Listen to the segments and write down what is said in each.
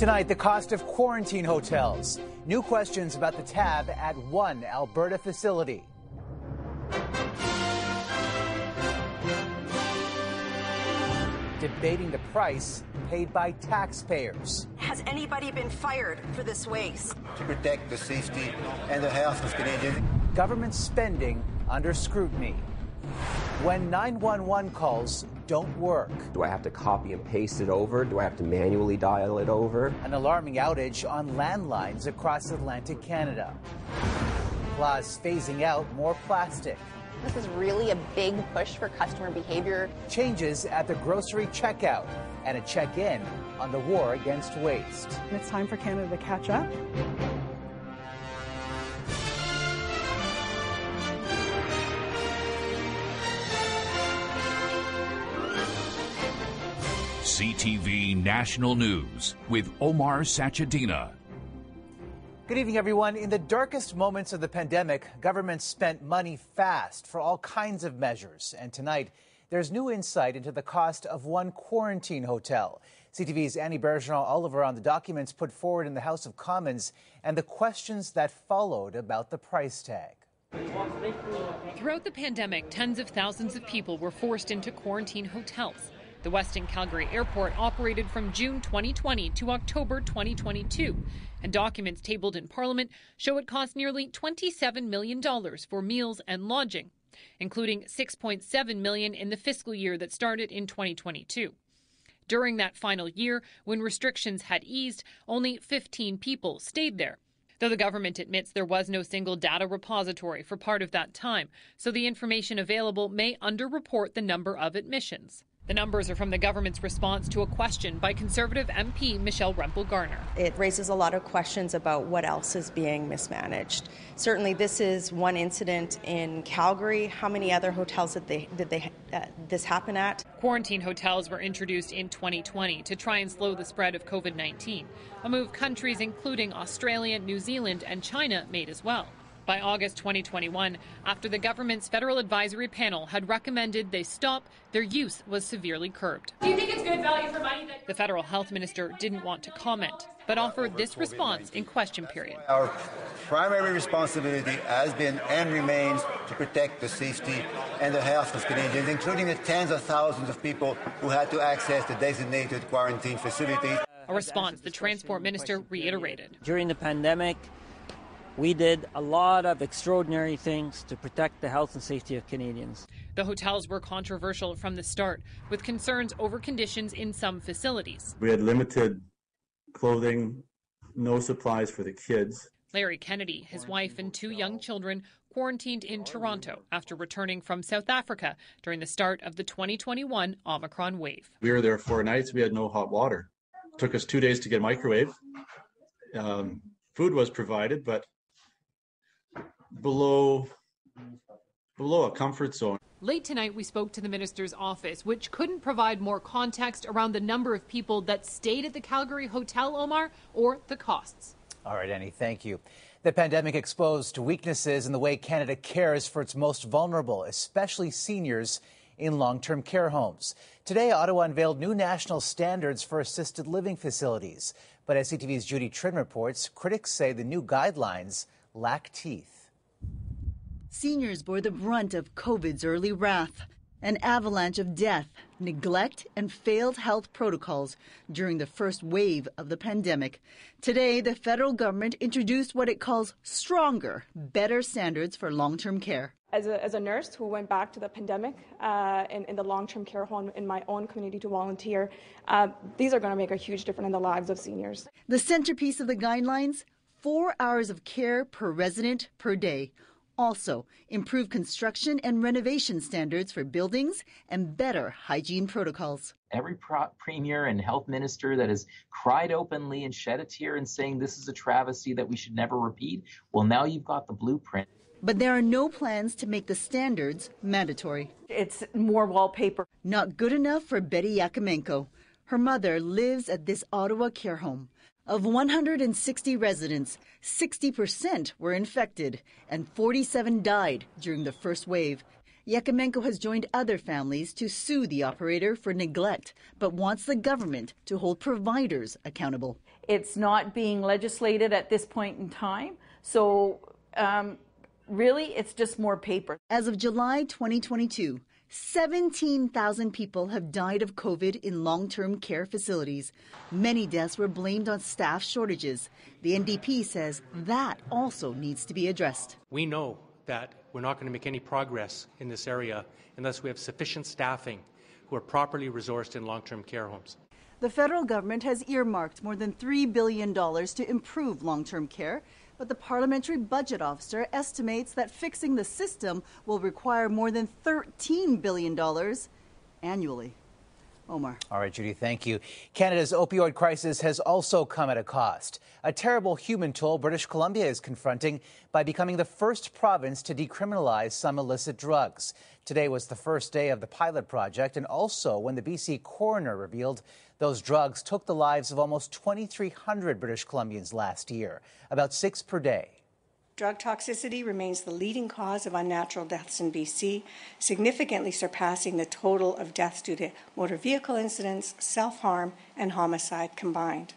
Tonight, the cost of quarantine hotels. New questions about the tab at one Alberta facility. Debating the price paid by taxpayers. Has anybody been fired for this waste? To protect the safety and the health of Canadians. Government spending under scrutiny. When 911 calls don't work. Do I have to copy and paste it over? Do I have to manually dial it over? An alarming outage on landlines across Atlantic Canada. Plus, phasing out more plastic. This is really a big push for customer behavior. Changes at the grocery checkout and a check in on the war against waste. It's time for Canada to catch up. CTV National News with Omar Sachedina. Good evening, everyone. In the darkest moments of the pandemic, governments spent money fast for all kinds of measures. And tonight, there's new insight into the cost of one quarantine hotel. CTV's Annie Bergeron Oliver on the documents put forward in the House of Commons and the questions that followed about the price tag. Throughout the pandemic, tens of thousands of people were forced into quarantine hotels. The Westin Calgary Airport operated from June 2020 to October 2022, and documents tabled in Parliament show it cost nearly $27 million for meals and lodging, including 6.7 million in the fiscal year that started in 2022. During that final year, when restrictions had eased, only 15 people stayed there. Though the government admits there was no single data repository for part of that time, so the information available may underreport the number of admissions. The numbers are from the government's response to a question by Conservative MP Michelle Rempel Garner. It raises a lot of questions about what else is being mismanaged. Certainly, this is one incident in Calgary. How many other hotels did they did they uh, this happen at? Quarantine hotels were introduced in 2020 to try and slow the spread of COVID-19, a move countries including Australia, New Zealand, and China made as well. By August 2021, after the government's federal advisory panel had recommended they stop, their use was severely curbed. Do you think it's good value for money? The federal health minister didn't want to comment, but offered this response in question period. Our primary responsibility has been and remains to protect the safety and the health of Canadians, including the tens of thousands of people who had to access the designated quarantine facilities. A response the transport minister reiterated. During the pandemic, we did a lot of extraordinary things to protect the health and safety of Canadians. The hotels were controversial from the start, with concerns over conditions in some facilities. We had limited clothing, no supplies for the kids. Larry Kennedy, his wife, and two young children quarantined in Toronto after returning from South Africa during the start of the 2021 Omicron wave. We were there four nights. We had no hot water. It took us two days to get a microwave. Um, food was provided, but below below a comfort zone. Late tonight, we spoke to the minister's office, which couldn't provide more context around the number of people that stayed at the Calgary Hotel, Omar, or the costs. All right, Annie, thank you. The pandemic exposed weaknesses in the way Canada cares for its most vulnerable, especially seniors in long term care homes. Today, Ottawa unveiled new national standards for assisted living facilities. But as CTV's Judy Trinh reports, critics say the new guidelines lack teeth. Seniors bore the brunt of COVID's early wrath, an avalanche of death, neglect, and failed health protocols during the first wave of the pandemic. Today, the federal government introduced what it calls stronger, better standards for long term care. As a, as a nurse who went back to the pandemic uh, in, in the long term care home in my own community to volunteer, uh, these are going to make a huge difference in the lives of seniors. The centerpiece of the guidelines four hours of care per resident per day also, improve construction and renovation standards for buildings and better hygiene protocols. Every pro- premier and health minister that has cried openly and shed a tear and saying this is a travesty that we should never repeat, well, now you've got the blueprint. But there are no plans to make the standards mandatory. It's more wallpaper. Not good enough for Betty Yakimenko. Her mother lives at this Ottawa care home. Of 160 residents, 60% were infected and 47 died during the first wave. Yakimenko has joined other families to sue the operator for neglect, but wants the government to hold providers accountable. It's not being legislated at this point in time, so um, really it's just more paper. As of July 2022, 17,000 people have died of COVID in long term care facilities. Many deaths were blamed on staff shortages. The NDP says that also needs to be addressed. We know that we're not going to make any progress in this area unless we have sufficient staffing who are properly resourced in long term care homes. The federal government has earmarked more than $3 billion to improve long term care, but the parliamentary budget officer estimates that fixing the system will require more than $13 billion annually. Omar. All right, Judy, thank you. Canada's opioid crisis has also come at a cost. A terrible human toll British Columbia is confronting by becoming the first province to decriminalize some illicit drugs. Today was the first day of the pilot project, and also when the BC coroner revealed those drugs took the lives of almost 2,300 British Columbians last year, about six per day. Drug toxicity remains the leading cause of unnatural deaths in BC, significantly surpassing the total of deaths due to motor vehicle incidents, self harm, and homicide combined.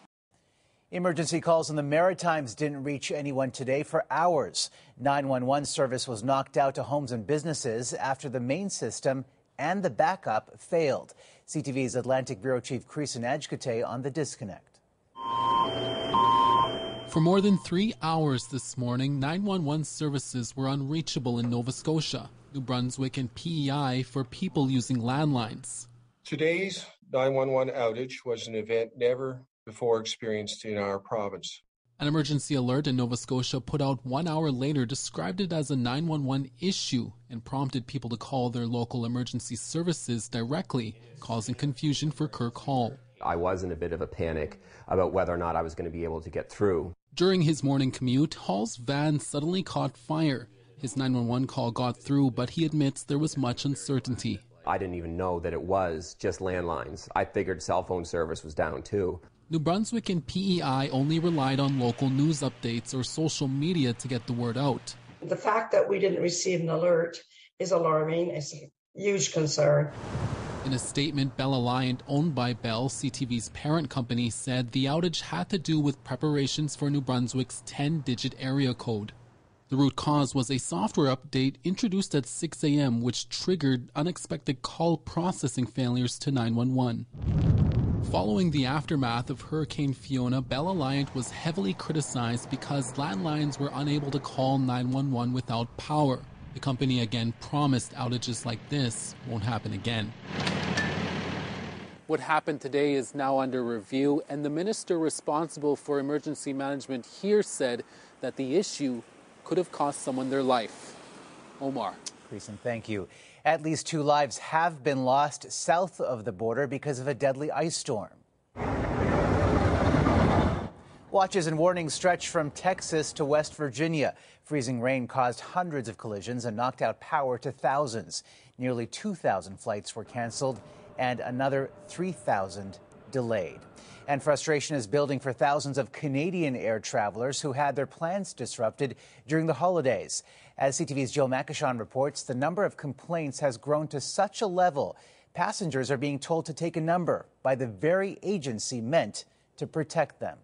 Emergency calls in the Maritimes didn't reach anyone today for hours. 911 service was knocked out to homes and businesses after the main system and the backup failed. CTV's Atlantic Bureau Chief Creason Adjkate on the disconnect. For more than three hours this morning, 911 services were unreachable in Nova Scotia, New Brunswick, and PEI for people using landlines. Today's 911 outage was an event never before experienced in our province. An emergency alert in Nova Scotia put out one hour later described it as a 911 issue and prompted people to call their local emergency services directly, causing confusion for Kirk Hall. I was in a bit of a panic about whether or not I was going to be able to get through. During his morning commute, Hall's van suddenly caught fire. His 911 call got through, but he admits there was much uncertainty. I didn't even know that it was just landlines. I figured cell phone service was down too. New Brunswick and PEI only relied on local news updates or social media to get the word out. The fact that we didn't receive an alert is alarming. It's a huge concern. In a statement, Bell Alliant, owned by Bell, CTV's parent company, said the outage had to do with preparations for New Brunswick's 10 digit area code. The root cause was a software update introduced at 6 a.m., which triggered unexpected call processing failures to 911. Following the aftermath of Hurricane Fiona, Bell Alliant was heavily criticized because landlines were unable to call 911 without power. The company again promised outages like this won't happen again. What happened today is now under review, and the minister responsible for emergency management here said that the issue could have cost someone their life. Omar. Creason, thank you. At least two lives have been lost south of the border because of a deadly ice storm. Watches and warnings stretch from Texas to West Virginia. Freezing rain caused hundreds of collisions and knocked out power to thousands. Nearly 2,000 flights were canceled and another 3,000 delayed. And frustration is building for thousands of Canadian air travelers who had their plans disrupted during the holidays. As CTV's Jill Macyshon reports, the number of complaints has grown to such a level, passengers are being told to take a number by the very agency meant to protect them.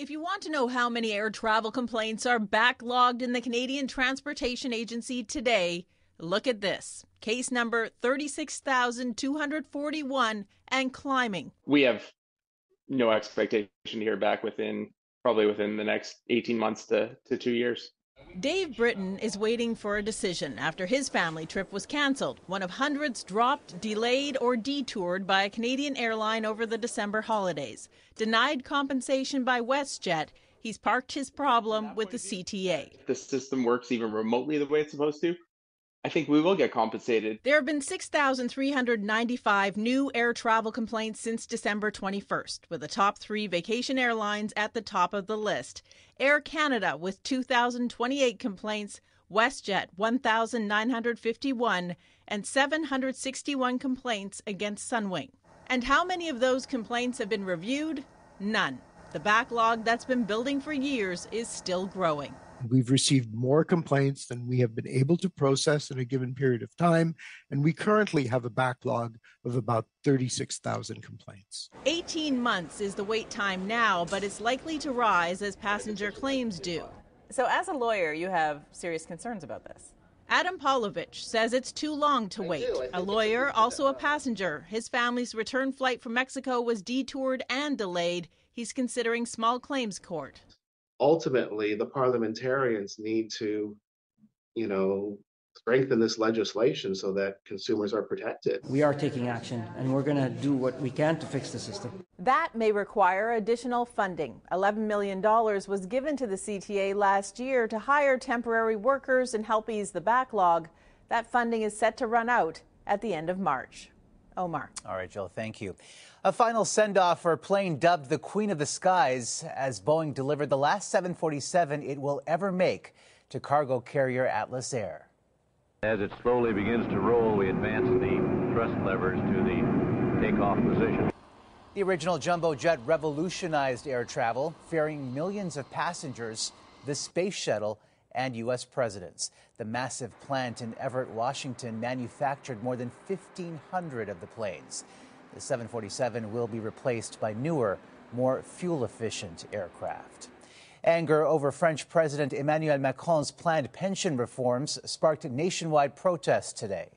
If you want to know how many air travel complaints are backlogged in the Canadian Transportation Agency today, look at this. Case number 36,241 and climbing. We have no expectation to hear back within probably within the next 18 months to, to two years. Dave Britton is waiting for a decision after his family trip was cancelled, one of hundreds dropped, delayed, or detoured by a Canadian airline over the December holidays. Denied compensation by WestJet, he's parked his problem with the CTA. The system works even remotely the way it's supposed to, I think we will get compensated. There have been 6,395 new air travel complaints since December 21st, with the top three vacation airlines at the top of the list. Air Canada with 2,028 complaints, WestJet 1,951, and 761 complaints against Sunwing. And how many of those complaints have been reviewed? None. The backlog that's been building for years is still growing. We've received more complaints than we have been able to process in a given period of time, and we currently have a backlog of about 36,000 complaints. 18 months is the wait time now, but it's likely to rise as passenger claims do. So, as a lawyer, you have serious concerns about this. Adam Polovich says it's too long to wait. A lawyer, also a passenger. His family's return flight from Mexico was detoured and delayed. He's considering small claims court ultimately the parliamentarians need to, you know, strengthen this legislation so that consumers are protected. We are taking action and we're going to do what we can to fix the system. That may require additional funding. $11 million was given to the CTA last year to hire temporary workers and help ease the backlog. That funding is set to run out at the end of March. Omar. All right, Jill, thank you. A final send off for a plane dubbed the Queen of the Skies as Boeing delivered the last 747 it will ever make to cargo carrier Atlas Air. As it slowly begins to roll, we advance the thrust levers to the takeoff position. The original jumbo jet revolutionized air travel, ferrying millions of passengers, the space shuttle, and U.S. presidents. The massive plant in Everett, Washington manufactured more than 1,500 of the planes. The 747 will be replaced by newer, more fuel efficient aircraft. Anger over French President Emmanuel Macron's planned pension reforms sparked nationwide protests today.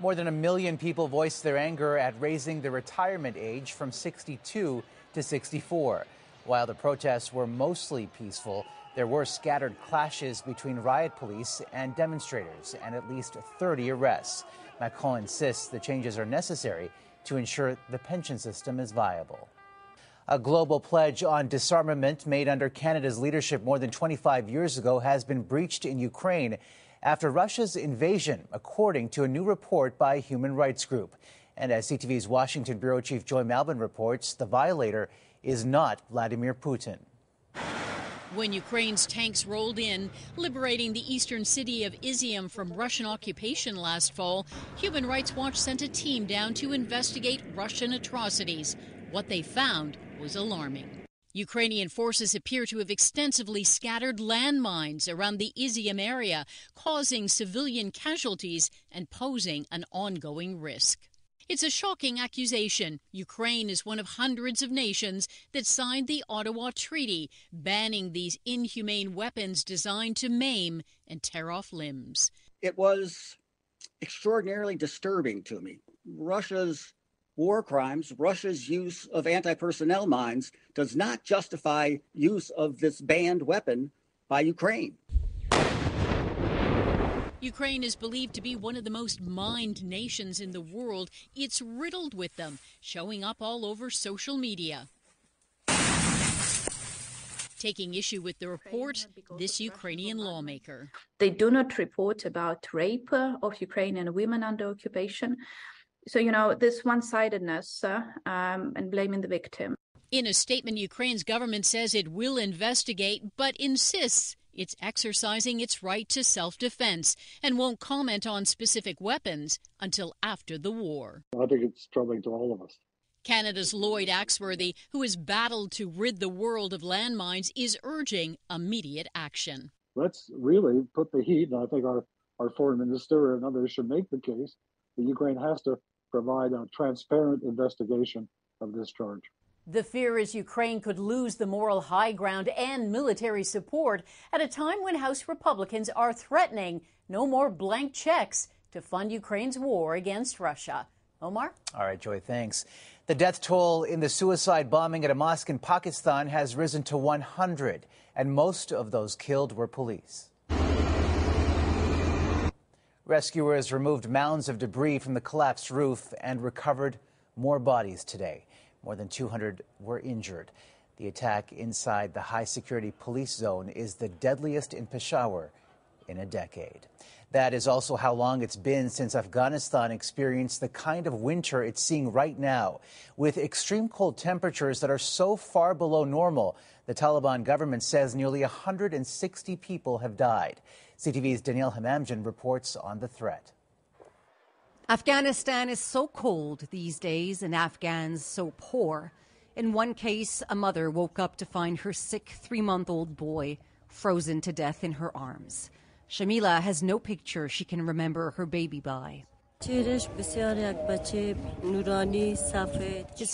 More than a million people voiced their anger at raising the retirement age from 62 to 64. While the protests were mostly peaceful, there were scattered clashes between riot police and demonstrators and at least 30 arrests. Macron insists the changes are necessary to ensure the pension system is viable. A global pledge on disarmament made under Canada's leadership more than 25 years ago has been breached in Ukraine after Russia's invasion, according to a new report by a human rights group. And as CTV's Washington Bureau Chief Joy Malbon reports, the violator is not Vladimir Putin. When Ukraine's tanks rolled in, liberating the eastern city of Izium from Russian occupation last fall, Human Rights Watch sent a team down to investigate Russian atrocities. What they found was alarming. Ukrainian forces appear to have extensively scattered landmines around the Izium area, causing civilian casualties and posing an ongoing risk. It's a shocking accusation. Ukraine is one of hundreds of nations that signed the Ottawa Treaty, banning these inhumane weapons designed to maim and tear off limbs. It was extraordinarily disturbing to me. Russia's war crimes, Russia's use of anti personnel mines, does not justify use of this banned weapon by Ukraine. Ukraine is believed to be one of the most mined nations in the world. It's riddled with them, showing up all over social media. Taking issue with the report, this Ukrainian lawmaker. They do not report about rape of Ukrainian women under occupation. So, you know, this one sidedness uh, um, and blaming the victim. In a statement, Ukraine's government says it will investigate, but insists it's exercising its right to self defense and won't comment on specific weapons until after the war. I think it's troubling to all of us. Canada's Lloyd Axworthy, who has battled to rid the world of landmines, is urging immediate action. Let's really put the heat, and I think our, our foreign minister and others should make the case that Ukraine has to provide a transparent investigation of this charge. The fear is Ukraine could lose the moral high ground and military support at a time when House Republicans are threatening no more blank checks to fund Ukraine's war against Russia. Omar? All right, Joy, thanks. The death toll in the suicide bombing at a mosque in Pakistan has risen to 100, and most of those killed were police. Rescuers removed mounds of debris from the collapsed roof and recovered more bodies today. More than 200 were injured. The attack inside the high security police zone is the deadliest in Peshawar in a decade. That is also how long it's been since Afghanistan experienced the kind of winter it's seeing right now. With extreme cold temperatures that are so far below normal, the Taliban government says nearly 160 people have died. CTV's Danielle Hamamdjan reports on the threat. Afghanistan is so cold these days and Afghans so poor. In one case, a mother woke up to find her sick three month old boy frozen to death in her arms. Shamila has no picture she can remember her baby by. His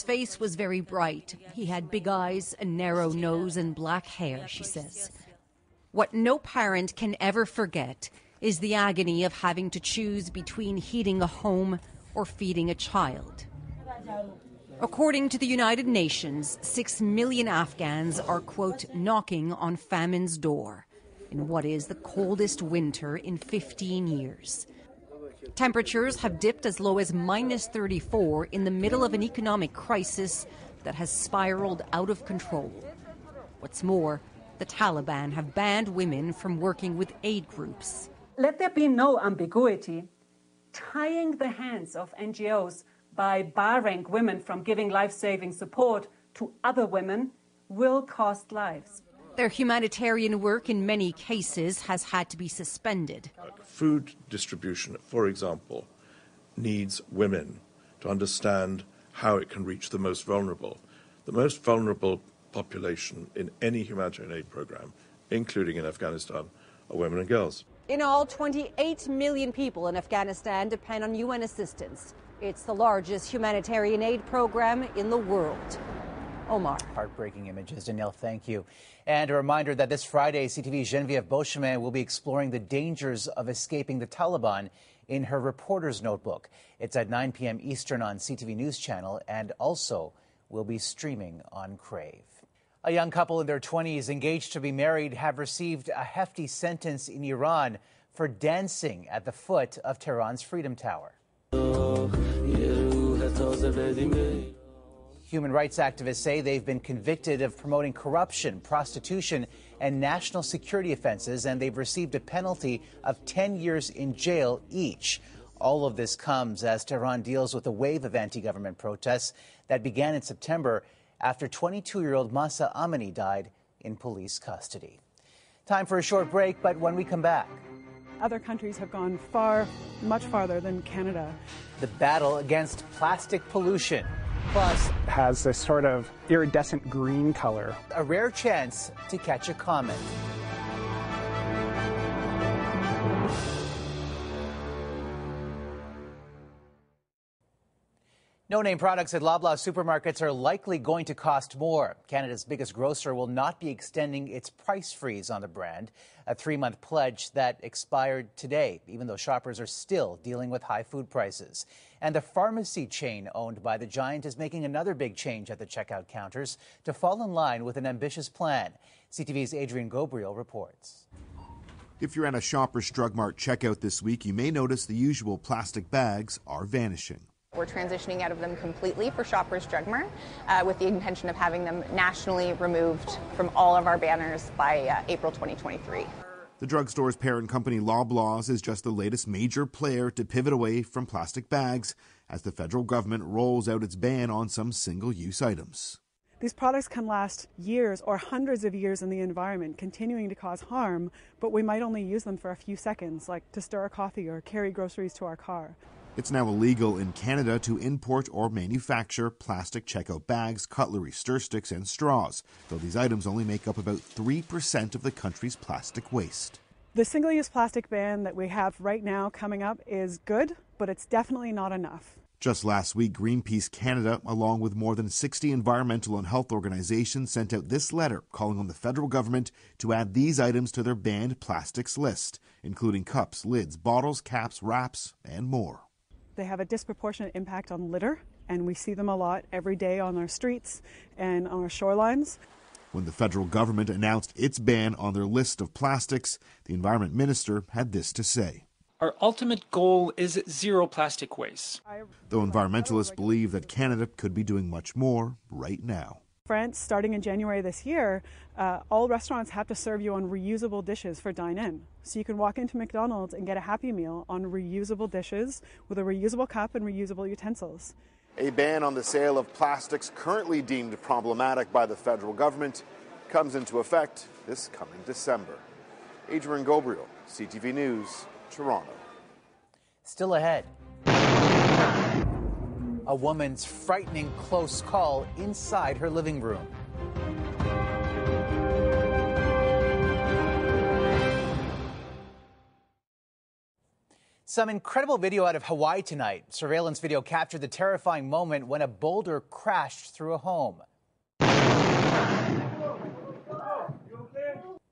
face was very bright. He had big eyes, a narrow nose, and black hair, she says. What no parent can ever forget is the agony of having to choose between heating a home or feeding a child. According to the United Nations, six million Afghans are, quote, knocking on famine's door in what is the coldest winter in 15 years. Temperatures have dipped as low as minus 34 in the middle of an economic crisis that has spiraled out of control. What's more, the Taliban have banned women from working with aid groups. Let there be no ambiguity. Tying the hands of NGOs by barring women from giving life saving support to other women will cost lives. Their humanitarian work in many cases has had to be suspended. Uh, food distribution, for example, needs women to understand how it can reach the most vulnerable. The most vulnerable population in any humanitarian aid program, including in Afghanistan, are women and girls. In all, 28 million people in Afghanistan depend on UN assistance. It's the largest humanitarian aid program in the world. Omar. Heartbreaking images. Danielle, thank you. And a reminder that this Friday, CTV's Genevieve Beauchemin will be exploring the dangers of escaping the Taliban in her reporter's notebook. It's at 9 p.m. Eastern on CTV News Channel and also will be streaming on Crave. A young couple in their 20s engaged to be married have received a hefty sentence in Iran for dancing at the foot of Tehran's Freedom Tower. Human rights activists say they've been convicted of promoting corruption, prostitution, and national security offenses, and they've received a penalty of 10 years in jail each. All of this comes as Tehran deals with a wave of anti government protests that began in September after 22 year old Mahsa Amini died in police custody. Time for a short break, but when we come back, other countries have gone far, much farther than Canada. The battle against plastic pollution. Plus, has this sort of iridescent green color. A rare chance to catch a comet. No name products at Loblaw supermarkets are likely going to cost more. Canada's biggest grocer will not be extending its price freeze on the brand, a three month pledge that expired today, even though shoppers are still dealing with high food prices. And the pharmacy chain owned by the giant is making another big change at the checkout counters to fall in line with an ambitious plan. CTV's Adrian Ghobrial reports. If you're at a Shoppers Drug Mart checkout this week, you may notice the usual plastic bags are vanishing. We're transitioning out of them completely for Shoppers Drug Mart uh, with the intention of having them nationally removed from all of our banners by uh, April 2023. The drugstore's parent company Loblaws is just the latest major player to pivot away from plastic bags as the federal government rolls out its ban on some single use items. These products can last years or hundreds of years in the environment, continuing to cause harm, but we might only use them for a few seconds, like to stir a coffee or carry groceries to our car. It's now illegal in Canada to import or manufacture plastic checkout bags, cutlery, stir sticks, and straws, though these items only make up about 3% of the country's plastic waste. The single use plastic ban that we have right now coming up is good, but it's definitely not enough. Just last week, Greenpeace Canada, along with more than 60 environmental and health organizations, sent out this letter calling on the federal government to add these items to their banned plastics list, including cups, lids, bottles, caps, wraps, and more. They have a disproportionate impact on litter, and we see them a lot every day on our streets and on our shorelines. When the federal government announced its ban on their list of plastics, the environment minister had this to say. Our ultimate goal is zero plastic waste. Though environmentalists believe that Canada could be doing much more right now. France, starting in January this year, uh, all restaurants have to serve you on reusable dishes for dine in. So you can walk into McDonald's and get a Happy Meal on reusable dishes with a reusable cup and reusable utensils. A ban on the sale of plastics currently deemed problematic by the federal government comes into effect this coming December. Adrian Ghobrial, CTV News, Toronto. Still ahead. A woman's frightening close call inside her living room. Some incredible video out of Hawaii tonight. Surveillance video captured the terrifying moment when a boulder crashed through a home.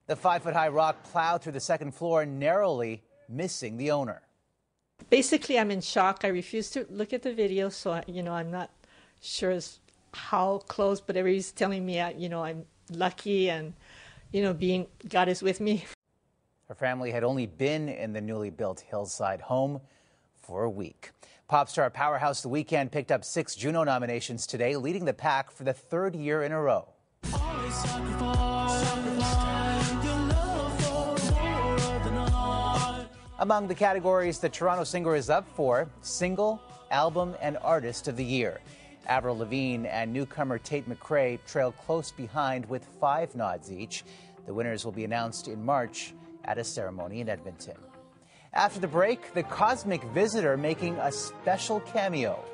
The five foot high rock plowed through the second floor, narrowly missing the owner. Basically, I'm in shock. I refuse to look at the video, so I, you know I'm not sure as how close, but everybody's telling me, I, you know, I'm lucky and you know, being God is with me. Her family had only been in the newly built hillside home for a week. Pop star powerhouse The Weeknd picked up six Juno nominations today, leading the pack for the third year in a row. Among the categories the Toronto singer is up for Single, Album, and Artist of the Year. Avril Lavigne and newcomer Tate McRae trail close behind with five nods each. The winners will be announced in March at a ceremony in Edmonton. After the break, the cosmic visitor making a special cameo.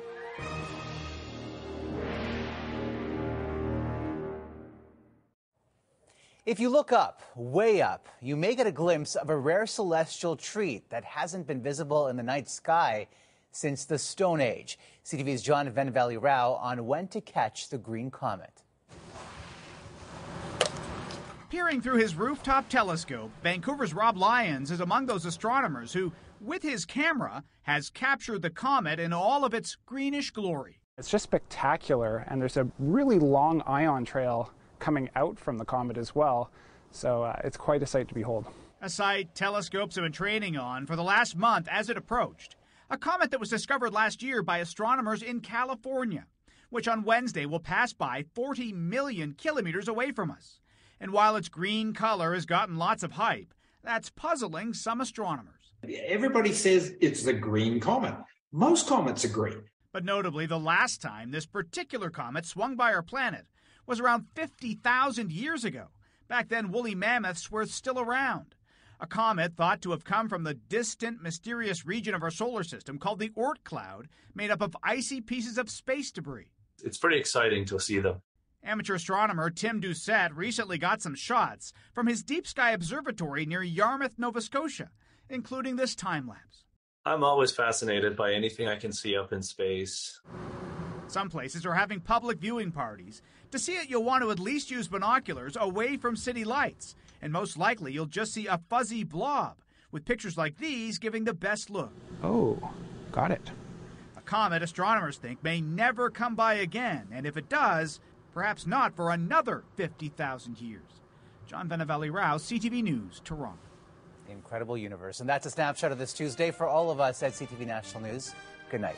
If you look up, way up, you may get a glimpse of a rare celestial treat that hasn't been visible in the night sky since the Stone Age. CTV's John Vennavally Rao on when to catch the green comet. Peering through his rooftop telescope, Vancouver's Rob Lyons is among those astronomers who, with his camera, has captured the comet in all of its greenish glory. It's just spectacular, and there's a really long ion trail coming out from the comet as well, so uh, it's quite a sight to behold. A sight telescopes have been training on for the last month as it approached. A comet that was discovered last year by astronomers in California, which on Wednesday will pass by 40 million kilometers away from us. And while its green color has gotten lots of hype, that's puzzling some astronomers. Everybody says it's the green comet. Most comets are green. But notably, the last time this particular comet swung by our planet was around 50,000 years ago. Back then, woolly mammoths were still around. A comet thought to have come from the distant, mysterious region of our solar system called the Oort cloud, made up of icy pieces of space debris. It's pretty exciting to see them. Amateur astronomer Tim Doucette recently got some shots from his Deep Sky Observatory near Yarmouth, Nova Scotia, including this time lapse. I'm always fascinated by anything I can see up in space. Some places are having public viewing parties. To see it, you'll want to at least use binoculars away from city lights, and most likely you'll just see a fuzzy blob, with pictures like these giving the best look. Oh, got it. A comet astronomers think may never come by again, and if it does, perhaps not for another 50,000 years. John Vennavally Rao, CTV News, Toronto. The incredible universe. And that's a snapshot of this Tuesday for all of us at CTV National News. Good night.